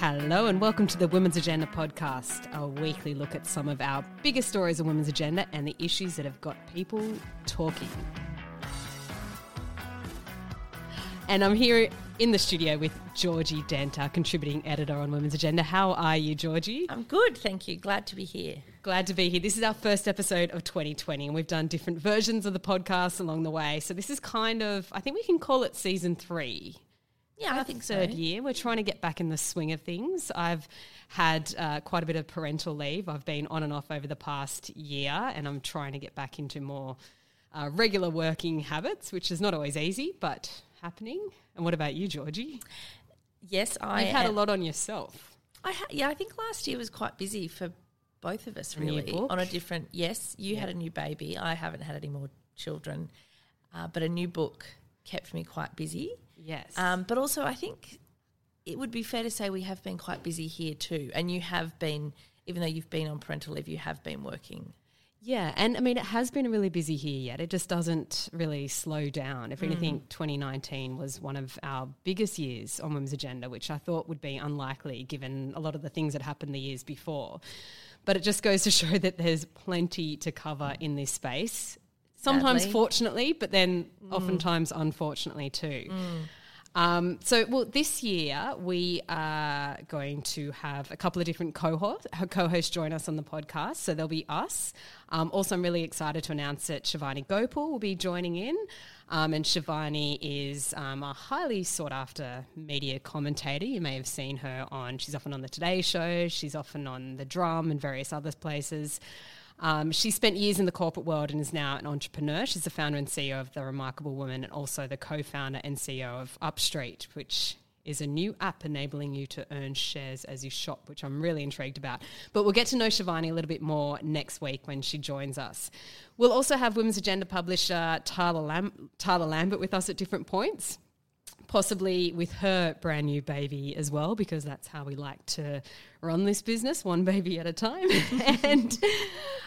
Hello, and welcome to the Women's Agenda podcast, a weekly look at some of our biggest stories of women's agenda and the issues that have got people talking. And I'm here in the studio with Georgie our contributing editor on Women's Agenda. How are you, Georgie? I'm good, thank you. Glad to be here. Glad to be here. This is our first episode of 2020, and we've done different versions of the podcast along the way. So this is kind of, I think we can call it season three. Yeah, I think third so. year. We're trying to get back in the swing of things. I've had uh, quite a bit of parental leave. I've been on and off over the past year, and I'm trying to get back into more uh, regular working habits, which is not always easy, but happening. And what about you, Georgie? Yes, I You've had a lot on yourself. I ha- yeah, I think last year was quite busy for both of us. Really, on a different. Yes, you had a new baby. I haven't had any more children, uh, but a new book kept me quite busy. Yes. Um, but also, I think it would be fair to say we have been quite busy here too. And you have been, even though you've been on parental leave, you have been working. Yeah, and I mean, it has been really busy here yet. It just doesn't really slow down. If anything, 2019 was one of our biggest years on Women's Agenda, which I thought would be unlikely given a lot of the things that happened the years before. But it just goes to show that there's plenty to cover in this space. Sometimes Sadly. fortunately, but then oftentimes unfortunately too. Um, so, well, this year we are going to have a couple of different cohort, co-hosts join us on the podcast. So there'll be us. Um, also, I'm really excited to announce that Shivani Gopal will be joining in. Um, and Shivani is um, a highly sought after media commentator. You may have seen her on, she's often on the Today Show, she's often on The Drum and various other places. Um, she spent years in the corporate world and is now an entrepreneur. She's the founder and CEO of The Remarkable Woman and also the co founder and CEO of Upstreet, which is a new app enabling you to earn shares as you shop, which I'm really intrigued about. But we'll get to know Shivani a little bit more next week when she joins us. We'll also have Women's Agenda publisher Tarla, Lam- Tarla Lambert with us at different points possibly with her brand new baby as well, because that's how we like to run this business, one baby at a time. and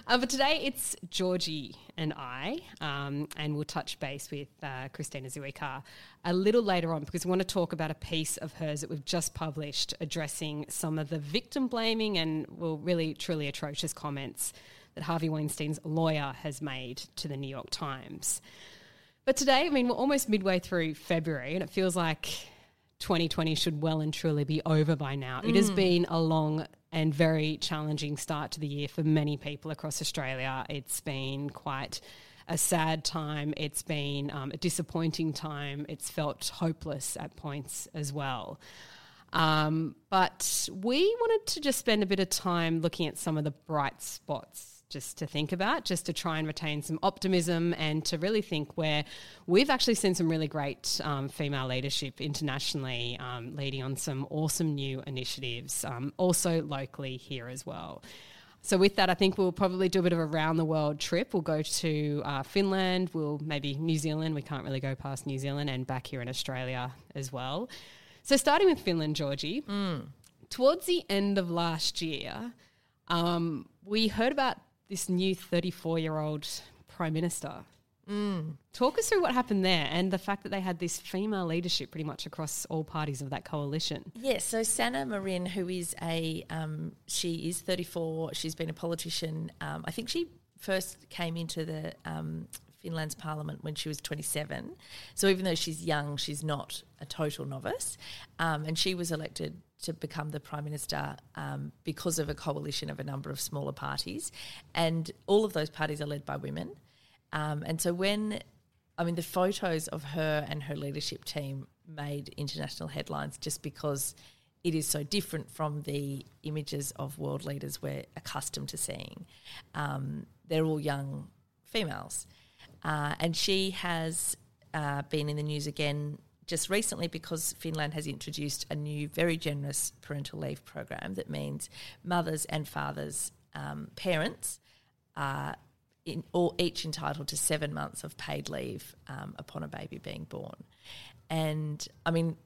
uh, but today it's Georgie and I, um, and we'll touch base with uh, Christina Ziwica a little later on because we want to talk about a piece of hers that we've just published addressing some of the victim blaming and well, really truly atrocious comments that Harvey Weinstein's lawyer has made to the New York Times. But today, I mean, we're almost midway through February, and it feels like 2020 should well and truly be over by now. It has been a long and very challenging start to the year for many people across Australia. It's been quite a sad time. It's been um, a disappointing time. It's felt hopeless at points as well. Um, but we wanted to just spend a bit of time looking at some of the bright spots just to think about, just to try and retain some optimism and to really think where we've actually seen some really great um, female leadership internationally, um, leading on some awesome new initiatives, um, also locally here as well. So with that, I think we'll probably do a bit of a round the world trip. We'll go to uh, Finland, we'll maybe New Zealand. We can't really go past New Zealand and back here in Australia as well. So starting with Finland, Georgie, towards the end of last year, um, we heard about this new 34 year old prime minister. Talk us through what happened there and the fact that they had this female leadership pretty much across all parties of that coalition. Yes, so Sanna Marin, who is a, um, she is 34, she's been a politician. Um, I think she first came into the um, Finland's parliament when she was 27. So even though she's young, she's not a total novice. Um, and she was elected to become the prime minister um, because of a coalition of a number of smaller parties. And all of those parties are led by women. Um, and so when I mean, the photos of her and her leadership team made international headlines just because it is so different from the images of world leaders we're accustomed to seeing. Um, they're all young females. Uh, and she has uh, been in the news again just recently because Finland has introduced a new, very generous parental leave program that means mothers and fathers, um, parents, are in, each entitled to seven months of paid leave um, upon a baby being born. And I mean,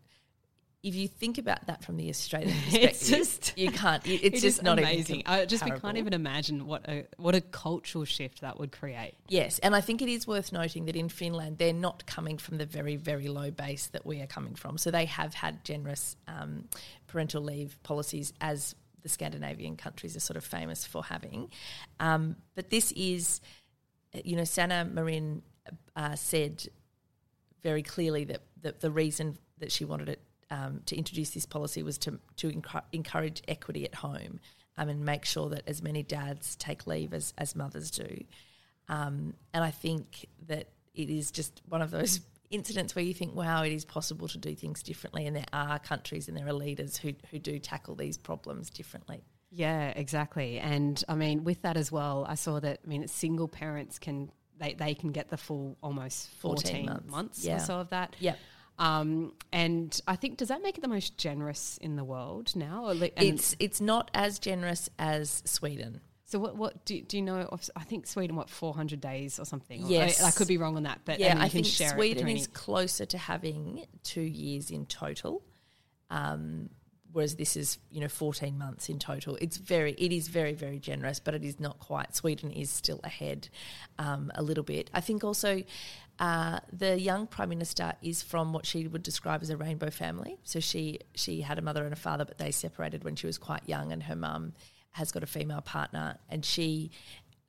if you think about that from the Australian perspective, It's just- you can't. it- It's It just not amazing. Even I just we can't even imagine what a what a cultural shift that would create. Yes, and I think it is worth noting that in Finland they're not coming from the very very low base that we are coming from. So they have had generous um, parental leave policies as the Scandinavian countries are sort of famous for having. Um, but this is, you know, Sanna Marin uh, said very clearly that, that the reason that she wanted it um, to introduce this policy was to to encour- encourage equity at home um, and make sure that as many dads take leave as as mothers do. Um, and I think that it is just one of those incidents where you think, wow, it is possible to do things differently, and there are countries and there are leaders who who do tackle these problems differently. Yeah, exactly. And I mean, with that as well, I saw that. I mean, single parents can they, they can get the full almost 14 fourteen, months. months, Yeah. or so of that. Yep. Um, and I think does that make it the most generous in the world now? And It's it's not as generous as Sweden. so what? What do, do you know? Of, I think Sweden what four hundred days or something. Yes. I, I could be wrong on that, but yeah, I think Sweden is closer to having two years in total, um, whereas this is you know fourteen months in total. It's very, it is very, very generous, but it is not quite. Sweden is still ahead um, a little bit. I think also. Uh, the young prime minister is from what she would describe as a rainbow family. So she she had a mother and a father, but they separated when she was quite young, and her mum has got a female partner, and she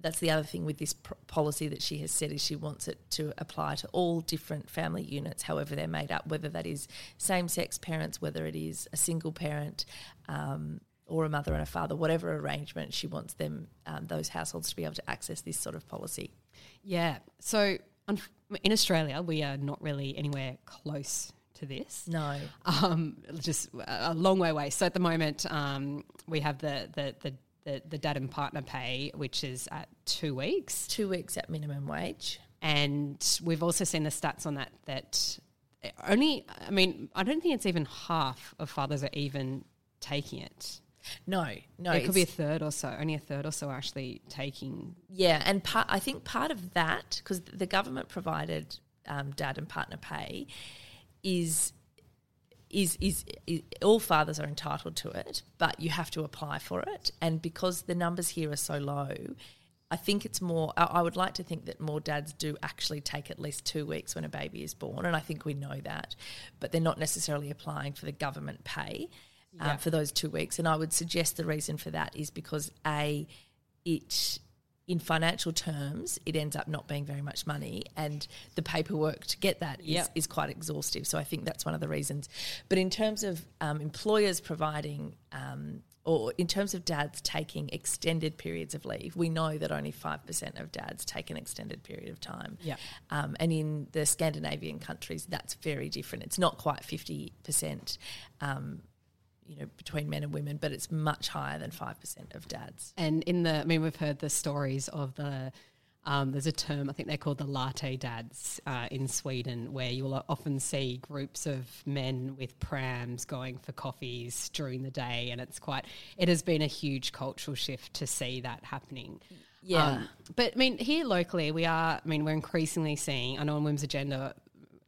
that's the other thing with this pr- policy that she has said is she wants it to apply to all different family units, however they're made up, whether that is same-sex parents, whether it is a single parent, um, or a mother and a father, whatever arrangement she wants them, um, those households to be able to access this sort of policy. Yeah. So in Australia, we are not really anywhere close to this. No, Um, just a long way away. So at the moment, um, we have the, the, the, the, the dad and partner pay, which is at two weeks. two weeks at minimum wage. And we've also seen the stats on that, that only, I mean, I don't think it's even half of fathers are even taking it. No, no, it could be a third or so. Only a third or so are actually taking. Yeah, and part, I think part of that, because the government provided um, dad and partner pay, is, is is is all fathers are entitled to it, but you have to apply for it. And because the numbers here are so low, I think it's more. I I would like to think that more dads do actually take at least two weeks when a baby is born, and I think we know that, but they're not necessarily applying for the government pay. Yeah. Um, for those two weeks, and I would suggest the reason for that is because a it in financial terms it ends up not being very much money and the paperwork to get that is, Yep. is quite exhaustive so i think that's one of the reasons but in terms of um, employers providing um, or in terms of dads taking extended periods of leave we know that only 5% of dads take an extended period of time Yeah. um, and in the scandinavian countries that's very different it's not quite 50% um, you know between men and women but it's much higher than 5% of dads And in the, I mean, we've heard the stories of the, um, there's a term, I think they're called the latte dads uh, in Sweden, where you'll often see groups of men with prams going for coffees during the day. And it's quite, it has been a huge cultural shift to see that happening. Yeah. Um, but I mean, here locally, we are, I mean, we're increasingly seeing, I know on Women's Agenda,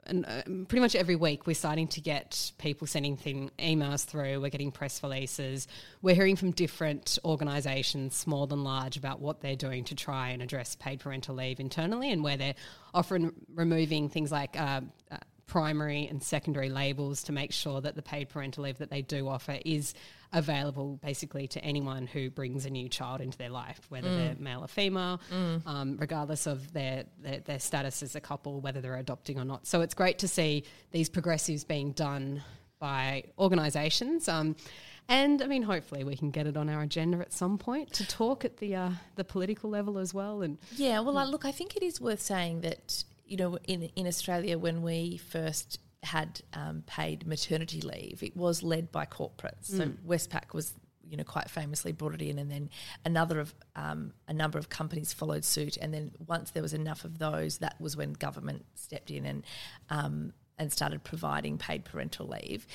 pretty much every week we're starting to get people sending emails through. We're getting press releases. We're hearing from different organisations, small and large, about what they're doing to try and address paid parental leave internally, and where they're often removing things like. Uh, uh, primary and secondary labels to make sure that the paid parental leave that they do offer is available basically to anyone who brings a new child into their life, whether they're male or female, um, regardless of their, their their status as a couple, whether they're adopting or not. So it's great to see these progressives being done by organisations. Um, and I mean, hopefully, we can get it on our agenda at some point to talk at the uh, the political level as well. And Yeah, well, I, look, I think it is worth saying that you know, in in Australia, when we first had um, paid maternity leave, it was led by corporates. So Westpac was, you know, quite famously brought it in, and then another of um, a number of companies followed suit. And then once there was enough of those, that was when government stepped in and um, and started providing paid parental leave.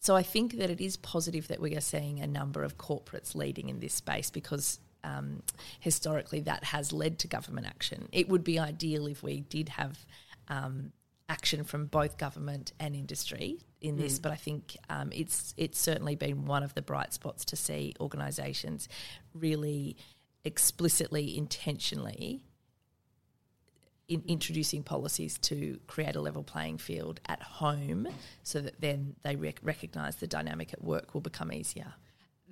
So I think that it is positive that we are seeing a number of corporates leading in this space because um, historically that has led to government action. It would be ideal if we did have um, action from both government and industry in this, Mm. but I think um, it's it's certainly been one of the bright spots to see organisations really explicitly, intentionally in introducing policies to create a level playing field at home, so that then they rec- recognise the dynamic at work will become easier.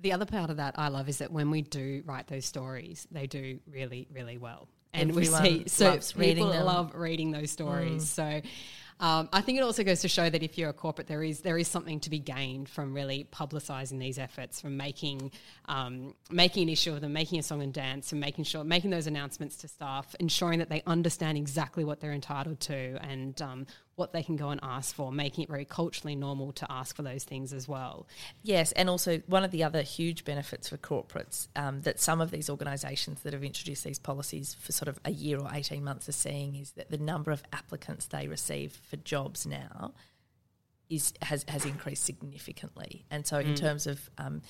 The other part of that I love is that when we do write those stories, they do really, really well. And Everyone we see so people. Mm. love reading those stories. So um, I think it also goes to show that if you're a corporate, there is there is something to be gained from really publicising these efforts, from making um, making an issue of them, making a song and dance, and making sure making those announcements to staff, ensuring that they understand exactly what they're entitled to and um, what they can go and ask for, making it very culturally normal to ask for those things as well. Yes, and also one of the other huge benefits for corporates um, that some of these organisations that have introduced these policies for sort of a year or 18 months are seeing is that the number of applicants they receive for jobs now is has, has increased significantly. And so, in terms of um,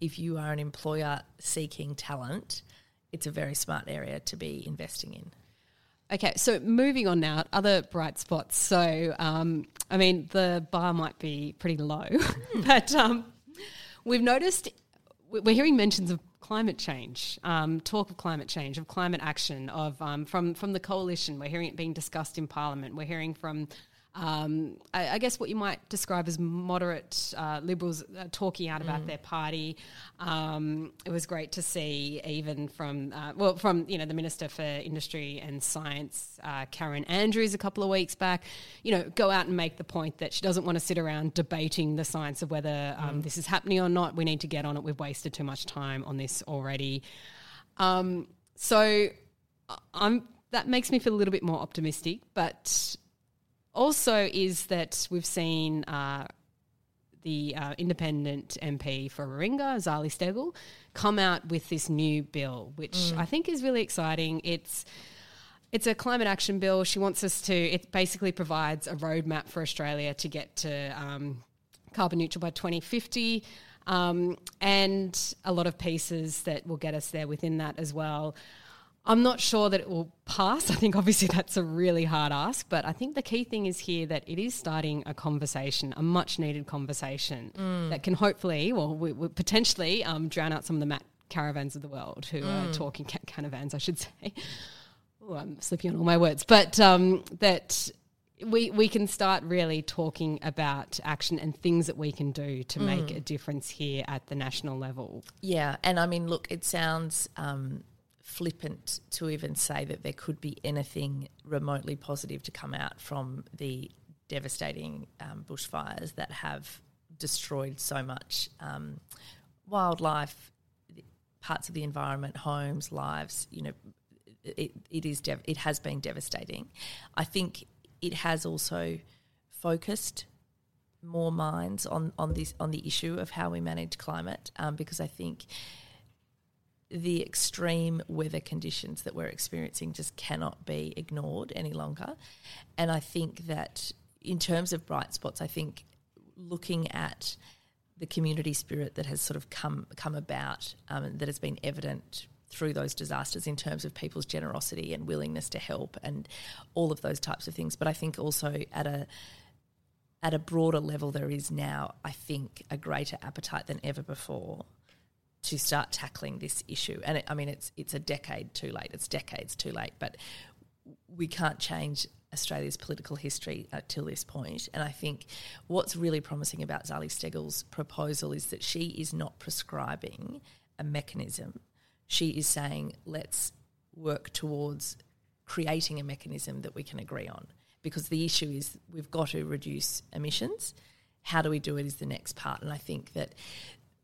if you are an employer seeking talent, it's a very smart area to be investing in. Okay, so moving on now, other bright spots. So, um, I mean, the bar might be pretty low, but um, we've noticed we- we're hearing mentions of climate change, um, talk of climate change, of climate action, of um, from from the coalition. We're hearing it being discussed in Parliament. We're hearing from. Um, I, I guess what you might describe as moderate uh, liberals uh, talking out about their party. Um, it was great to see, even from uh, well, from you know the Minister for Industry and Science, uh, Karen Andrews, a couple of weeks back, you know, go out and make the point that she doesn't want to sit around debating the science of whether um, this is happening or not. We need to get on it. We've wasted too much time on this already. Um, so I'm that makes me feel a little bit more optimistic, but also is that we've seen uh, the uh, independent MP for Warringah, Zali Steggall, come out with this new bill, which I think is really exciting. It's it's a climate action bill. She wants us to. It basically provides a roadmap for Australia to get to um, carbon neutral by 2050, um, and a lot of pieces that will get us there within that as well. I'm not sure that it will pass. I think obviously that's a really hard ask, but I think the key thing is here that it is starting a conversation, a much needed conversation that can hopefully, well, we, we potentially um, drown out some of the Matt caravans of the world who are talking ca- Canavans, I should say. Oh, I'm slipping on all my words, but um, that we we can start really talking about action and things that we can do to make a difference here at the national level. Yeah, and I mean, look, it sounds um, flippant to even say that there could be anything remotely positive to come out from the devastating um, bushfires that have destroyed so much um, wildlife, parts of the environment, homes, lives. You know, it, it is dev- it has been devastating. I think it has also focused more minds on on this on the issue of how we manage climate um, because I think the extreme weather conditions that we're experiencing just cannot be ignored any longer. And I think that in terms of bright spots, I think looking at the community spirit that has sort of come come about um, that has been evident through those disasters in terms of people's generosity and willingness to help and all of those types of things. But I think also at a at a broader level, there is now, I think, a greater appetite than ever before to start tackling this issue. And it, I mean, it's it's a decade too late. It's decades too late. But we can't change Australia's political history until this point. And I think what's really promising about Zali Steggall's proposal is that she is not prescribing a mechanism. She is saying, let's work towards creating a mechanism that we can agree on. Because the issue is we've got to reduce emissions. How do we do it is the next part. And I think that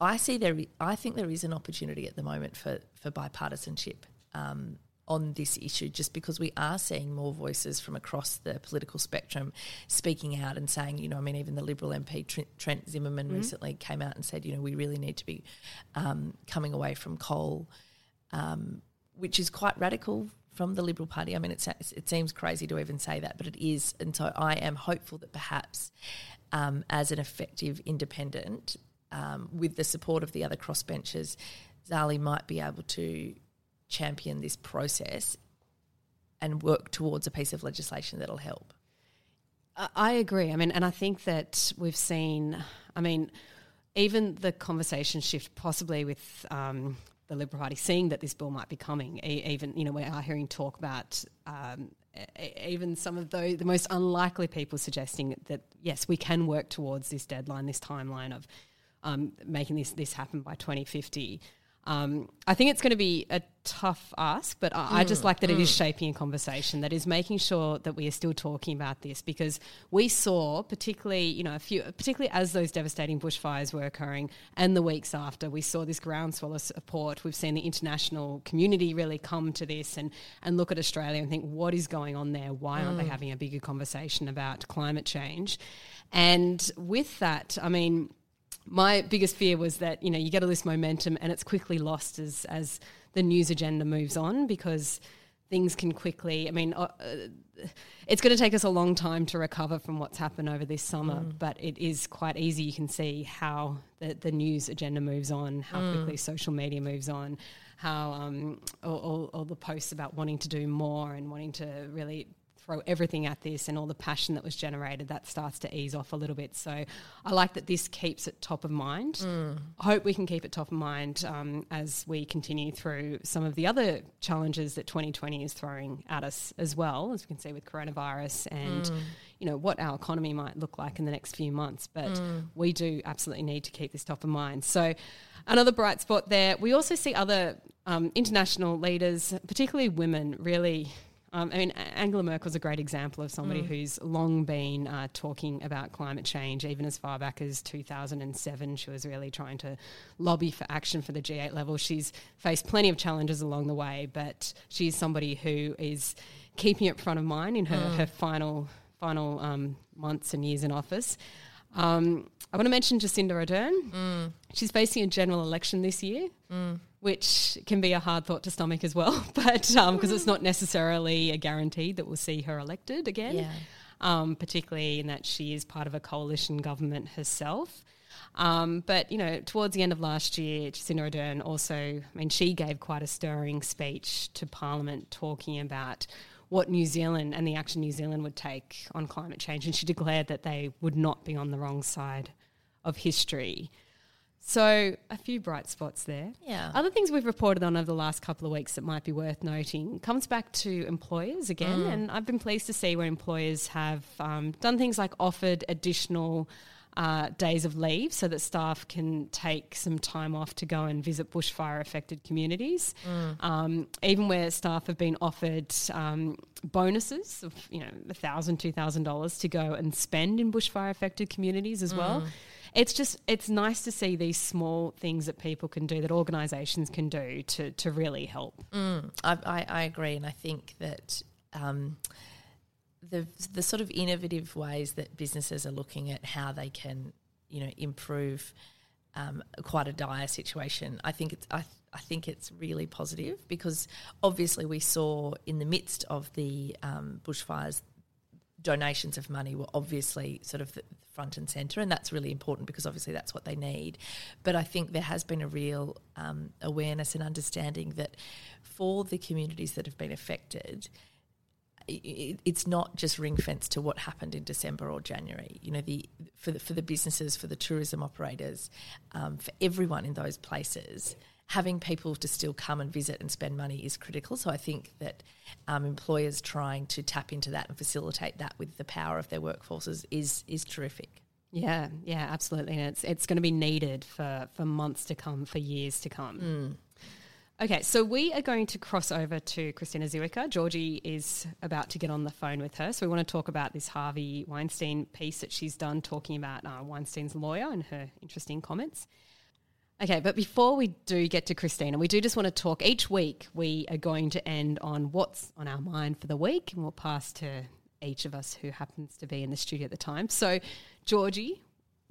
I see there. I think there is an opportunity at the moment for for bipartisanship um, on this issue, just because we are seeing more voices from across the political spectrum speaking out and saying, you know, I mean, even the Liberal MP Trent, Trent Zimmerman recently came out and said, you know, we really need to be um, coming away from coal, um, which is quite radical from the Liberal Party. I mean, it, it seems crazy to even say that, but it is. And so I am hopeful that perhaps um, as an effective independent, um, with the support of the other crossbenchers, Zali might be able to champion this process and work towards a piece of legislation that'll help. I- agree. I mean, and I think that we've seen, I mean, even the conversation shift possibly with um, the Liberal Party seeing that this bill might be coming. Even, you know, we are hearing talk about um, even some of the, the most unlikely people suggesting that, yes, we can work towards this deadline, this timeline of um, making this, this happen by 2050. Um, I think it's going to be a tough ask, but I, I just like that it is shaping a conversation that is making sure that we are still talking about this because we saw, particularly, you know, a few, particularly as those devastating bushfires were occurring, and the weeks after, we saw this groundswell of support. We've seen the international community really come to this and and look at Australia and think, what is going on there? Why aren't they having a bigger conversation about climate change? And with that, I mean my biggest fear was that you know you get all this momentum and it's quickly lost as as the news agenda moves on because things can quickly. I mean, uh, uh, it's going to take us a long time to recover from what's happened over this summer, but it is quite easy. You can see how the, the news agenda moves on, how quickly social media moves on, how um, all, all, all the posts about wanting to do more and wanting to really throw everything at this and all the passion that was generated, that starts to ease off a little bit. So I like that this keeps it top of mind. I hope we can keep it top of mind um, as we continue through some of the other challenges that 2020 is throwing at us as well, as we can see with coronavirus and. You know what our economy might look like in the next few months, but we do absolutely need to keep this top of mind. So, another bright spot there. We also see other um, international leaders, particularly women, really um, I mean, A- Angela Merkel's a great example of somebody who's long been uh, talking about climate change, even as far back as 2007. She was really trying to lobby for action for the G8 level. She's faced plenty of challenges along the way, but she's somebody who is keeping it front of mind in her, her final final um, months and years in office. Um, I want to mention Jacinda Ardern. She's facing a general election this year, which can be a hard thought to stomach as well, but because it's not necessarily a guarantee that we'll see her elected again, Yeah. um, particularly in that she is part of a coalition government herself. Um, but you know, towards the end of last year, Jacinda Ardern also, I mean, she gave quite a stirring speech to Parliament talking about what New Zealand and the action New Zealand would take on climate change, and she declared that they would not be on the wrong side of history. So, a few bright spots there. Yeah. Other things we've reported on over the last couple of weeks that might be worth noting comes back to employers again, and I've been pleased to see where employers have um, done things like offered additional uh, days of leave so that staff can take some time off to go and visit bushfire affected communities. Um, even where staff have been offered um, bonuses of you know a thousand, two thousand dollars to go and spend in bushfire affected communities as well. It's just it's nice to see these small things that people can do that organisations can do to to really help. I, I, I agree, and I think that um, the the sort of innovative ways that businesses are looking at how they can, you know, improve um, quite a dire situation. I think it's I, I think it's really positive because obviously we saw in the midst of the um, bushfires donations of money were obviously sort of front and centre, and that's really important because obviously that's what they need. But I think there has been a real um, awareness and understanding that for the communities that have been affected, it's not just ring fenced to what happened in December or January. You know, the for the for the businesses, for the tourism operators, um, for everyone in those places, having people to still come and visit and spend money is critical. So I think that um, employers trying to tap into that and facilitate that with the power of their workforces is is terrific. Yeah, yeah, absolutely. And it's it's going to be needed for for months to come, for years to come. Okay, so we are going to cross over to Christina Ziwica. Georgie is about to get on the phone with her. So we want to talk about this Harvey Weinstein piece that she's done talking about uh, Weinstein's lawyer and her interesting comments. Okay, but before we do get to Christina, we do just want to talk. Each week, we are going to end on what's on our mind for the week, and we'll pass to each of us who happens to be in the studio at the time. So, Georgie,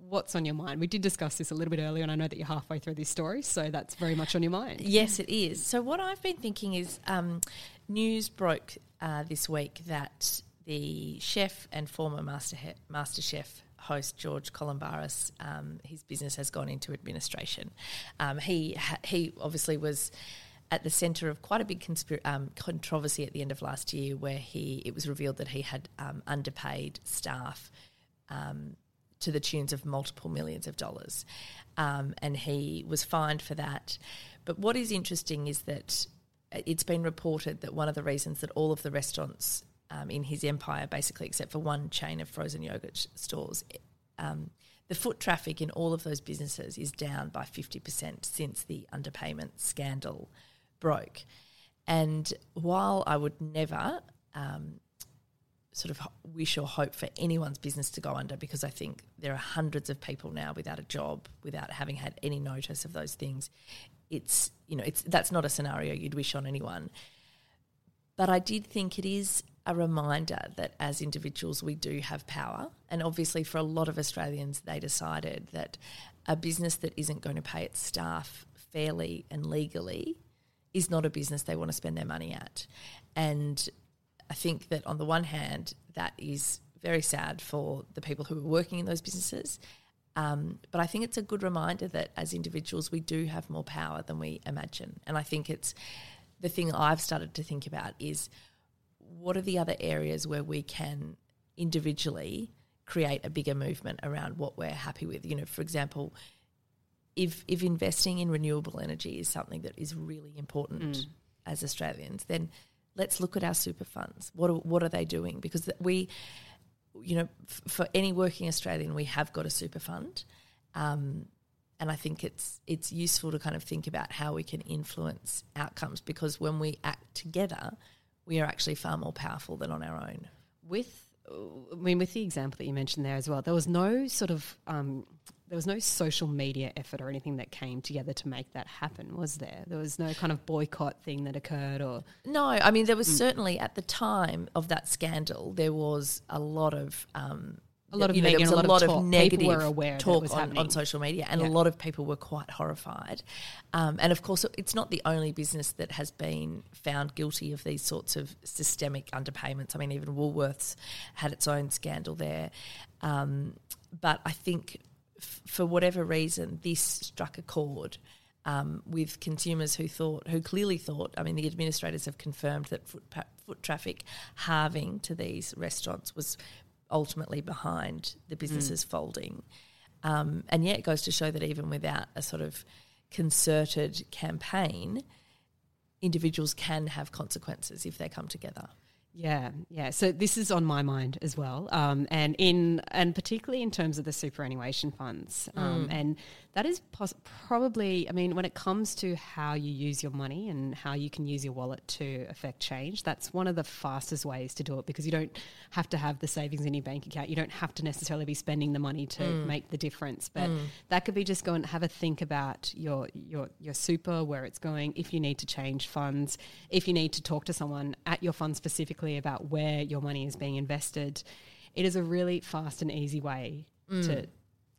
what's on your mind? We did discuss this a little bit earlier, and I know that you're halfway through this story, so that's very much on your mind. Yes, it is. So what I've been thinking is, um, news broke uh, this week that the chef and former master he- master chef host George Calombaris, um, his business has gone into administration. Um, he he obviously was. at the centre of quite a big um, controversy at the end of last year, where he it was revealed that he had um, underpaid staff um, to the tunes of multiple millions of dollars, um, and he was fined for that. But what is interesting is that it's been reported that one of the reasons that all of the restaurants um, in his empire, basically except for one chain of frozen yogurt stores, um, the foot traffic in all of those businesses is down by 50% since the underpayment scandal broke. And while I would never um, sort of wish or hope for anyone's business to go under, because I think there are hundreds of people now without a job, without having had any notice of those things, it's you know it's that's not a scenario you'd wish on anyone. But I did think it is a reminder that as individuals we do have power. And obviously, for a lot of Australians, they decided that a business that isn't going to pay its staff fairly and legally is not a business they want to spend their money at. And I think that on the one hand, that is very sad for the people who are working in those businesses. Um, but I think it's a good reminder that as individuals, we do have more power than we imagine. And I think it's the thing I've started to think about is what are the other areas where we can individually create a bigger movement around what we're happy with? You know, for example, if if investing in renewable energy is something that is really important mm. as Australians, then let's look at our super funds. What are, what are they doing? Because we, you know, f- for any working Australian, we have got a super fund, um, and I think it's it's useful to kind of think about how we can influence outcomes because when we act together, we are actually far more powerful than on our own. With, I mean, with the example that you mentioned there as well, there was no sort of um, there was no social media effort or anything that came together to make that happen, was there? There was no kind of boycott thing that occurred, or no. I mean, there was mm. certainly at the time of that scandal, there was a lot of um, a lot of you know, there was a lot, of, of negative talk on, on, social media, and yeah. a lot of people were quite horrified. Um, and of course, it's not the only business that has been found guilty of these sorts of systemic underpayments. I mean, even Woolworths had its own scandal there. Um, but I think, f- for whatever reason, this struck a chord. Um, with consumers who thought, who clearly thought, I mean, the administrators have confirmed that foot, foot traffic halving to these restaurants was ultimately behind the businesses mm. folding. Um, and yet, it goes to show that even without a sort of concerted campaign, individuals can have consequences if they come together. Yeah, yeah. So this is on my mind as well, um, and in and particularly in terms of the superannuation funds, um, mm. and that is pos- probably. I mean, when it comes to how you use your money and how you can use your wallet to affect change, that's one of the fastest ways to do it because you don't have to have the savings in your bank account. You don't have to necessarily be spending the money to mm. make the difference, but mm. that could be just go and have a think about your your your super, where it's going, if you need to change funds, if you need to talk to someone at your fund specifically about where your money is being invested, it is a really fast and easy way mm. to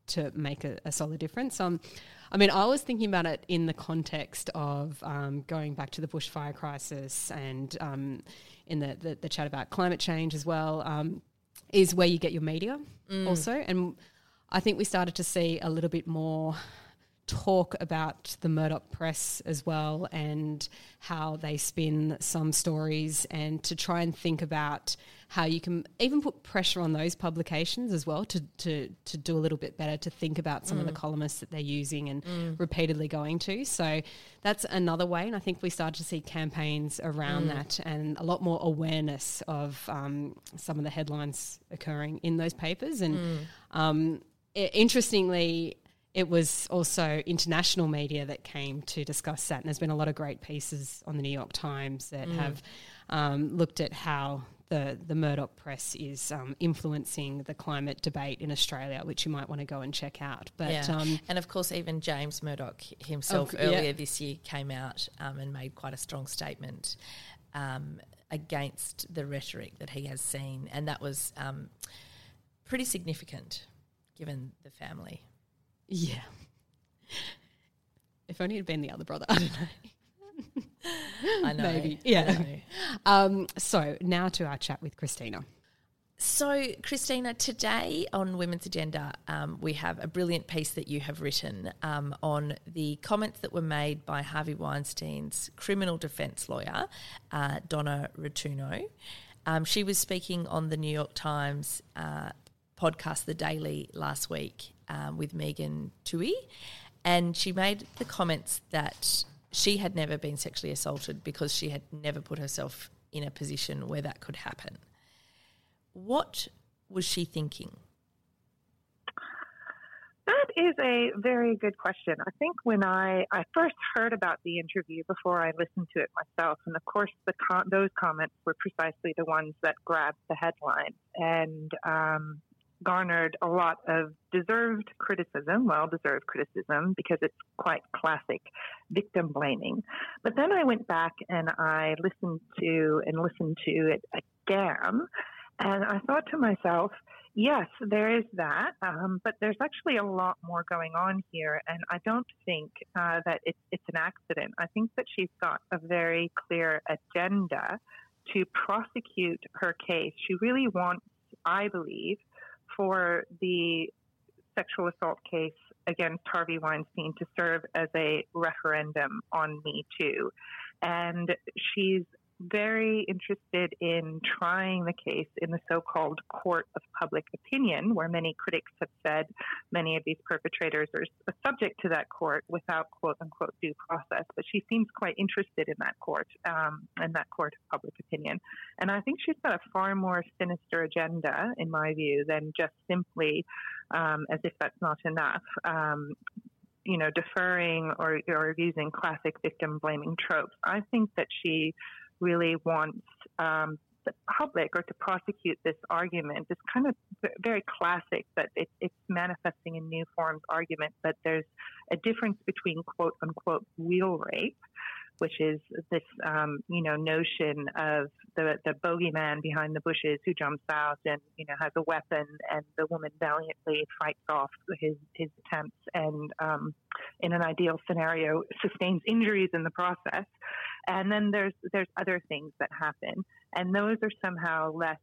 to make a, a, solid difference. Um, I mean, I was thinking about it in the context of um, going back to the bushfire crisis and um, in the, the, the, chat about climate change as well, um, is where you get your media mm. also. And I think we started to see a little bit more talk about the Murdoch press as well and how they spin some stories and to try and think about how you can even put pressure on those publications as well to, to, to do a little bit better, to think about some mm. of the mm. columnists that they're using and mm. repeatedly going to. So that's another way. And I think we started to see campaigns around mm. that and a lot more awareness of um, some of the headlines occurring in those papers. And mm. um, interestingly, it was also international media that came to discuss that. And there's been a lot of great pieces on the New York Times that mm. have um, looked at how the, the Murdoch press is um, influencing the climate debate in Australia, which you might want to go and check out. But yeah. um, and of course, even James Murdoch himself oh, earlier yeah. this year came out um, and made quite a strong statement um, against the rhetoric that he has seen, and that was um, pretty significant given the family. Yeah. If only it had been the other brother. I don't know. I know. Maybe. Yeah. Know. Um, so now to our chat with Christina. So, Christina, today on Women's Agenda, um, we have a brilliant piece that you have written um, on the comments that were made by Harvey Weinstein's criminal defense lawyer, uh, Donna Rotunno. Um, she was speaking on the New York Times uh, podcast, The Daily, last week um, with Megan Twohey, and she made the comments that she had never been sexually assaulted because she had never put herself in a position where that could happen. What was she thinking? That is a very good question. I think when I, I first heard about the interview before I listened to it myself, and of course the those comments were precisely the ones that grabbed the headline and um, garnered a lot of deserved criticism, well deserved criticism, because it's quite classic victim blaming. But then I went back and I listened to and listened to it again and I thought to myself, yes, there is that, um, but there's actually a lot more going on here. And I don't think uh, that it's, it's an accident. I think that she's got a very clear agenda to prosecute her case. She really wants, I believe, for the sexual assault case against Harvey Weinstein to serve as a referendum on Me Too. And she's very interested in trying the case in the so called court of public opinion, where many critics have said many of these perpetrators are subject to that court without quote unquote due process. But she seems quite interested in that court, um, in that court of public opinion. And I think she's got a far more sinister agenda, in my view, than just simply, um, as if that's not enough, um, you know, deferring or, or using classic victim blaming tropes. I think that she really wants um, the public or to prosecute this argument is kind of very classic, but it, it's manifesting in new forms argument that there's a difference between quote unquote real rape which is this, um, you know, notion of the, the bogeyman behind the bushes who jumps out and, you know, has a weapon and the woman valiantly fights off his, his attempts and, um, in an ideal scenario, sustains injuries in the process. And then there's, there's other things that happen. And those are somehow less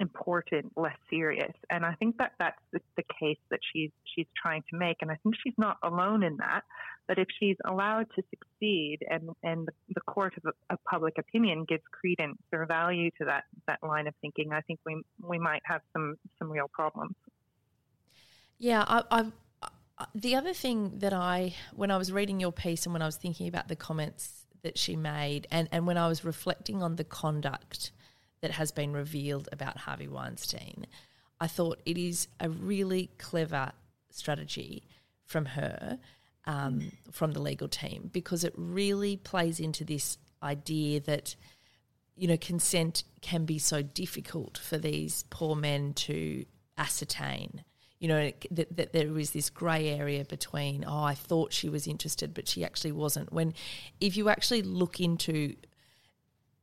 important, less serious. And I think that that's the, the, case that she's she's trying to make. And I think she's not alone in that. But if she's allowed to succeed, and and the court of, of public opinion gives credence or value to that that line of thinking, I think we we might have some some real problems. Yeah, I, I uh, the other thing that I, when I was reading your piece and when I was thinking about the comments that she made, and, and when I was reflecting on the conduct that has been revealed about Harvey Weinstein, I thought it is a really clever strategy from her, um, from the legal team, because it really plays into this idea that you know consent can be so difficult for these poor men to ascertain. You know that, that there is this grey area between oh I thought she was interested but she actually wasn't. When if you actually look into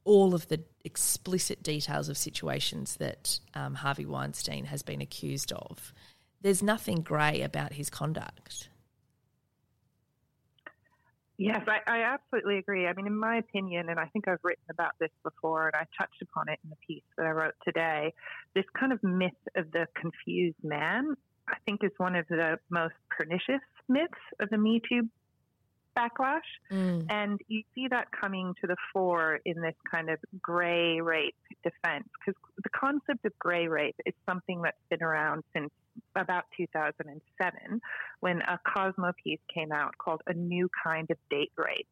all of the explicit details of situations that um, Harvey Weinstein has been accused of, there's nothing grey about his conduct. Yes, I, I, absolutely agree. I mean, in my opinion, and I think I've written about this before, and I touched upon it in the piece that I wrote today, this kind of myth of the confused man, I think, is one of the most pernicious myths of the Me Too backlash. Mm. And you see that coming to the fore in this kind of gray rape defense, because the concept of gray rape is something that's been around since about 2007 when a Cosmo piece came out called A New Kind of Date Rape.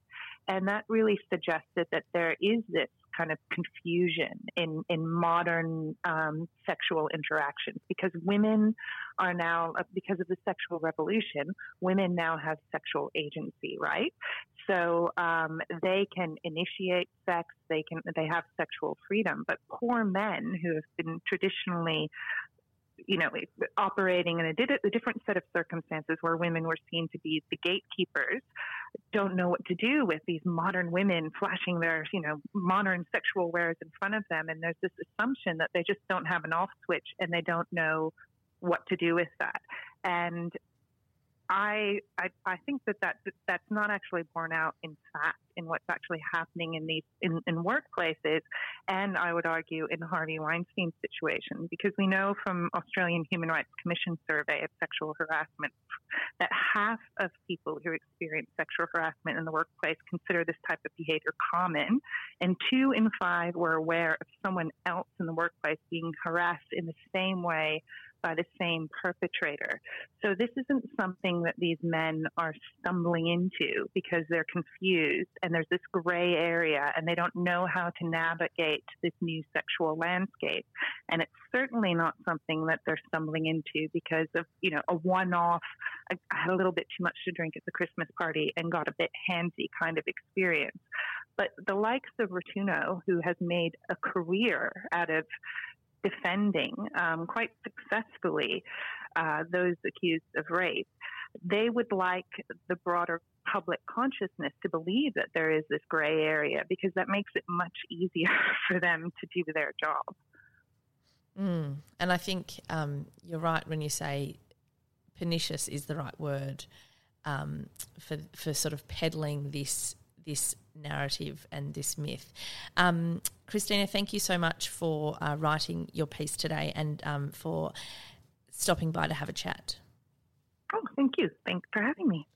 And that really suggested that there is this kind of confusion in, in modern um, sexual interactions because women are now, uh, because of the sexual revolution, women now have sexual agency, right? So um, they can initiate sex, they can they have sexual freedom, but poor men who have been traditionally you know, operating in a, a, different set of circumstances where women were seen to be the gatekeepers, don't know what to do with these modern women flashing their, you know, modern sexual wares in front of them. And there's this assumption that they just don't have an off switch and they don't know what to do with that. And I, I, I think that, that that's not actually borne out in fact in what's actually happening in these in, in workplaces, and I would argue in the Harvey Weinstein's situation, because we know from Australian Human Rights Commission survey of sexual harassment that half of people who experience sexual harassment in the workplace consider this type of behavior common, and two in five were aware of someone else in the workplace being harassed in the same way by the same perpetrator. So this isn't something that these men are stumbling into because they're confused and there's this gray area and they don't know how to navigate this new sexual landscape. And it's certainly not something that they're stumbling into because of, you know, a one-off, I had a little bit too much to drink at the Christmas party and got a bit handsy kind of experience. But the likes of Rotunno, who has made a career out of defending um, quite successfully uh, those accused of rape. They would like the broader public consciousness to believe that there is this gray area because that makes it much easier for them to do their job. Mm. And I think um, you're right when you say pernicious is the right word um, for for sort of peddling this this narrative and this myth. Um, Christina, thank you so much for uh, writing your piece today and um, for stopping by to have a chat. Oh, thank you. Thanks for having me.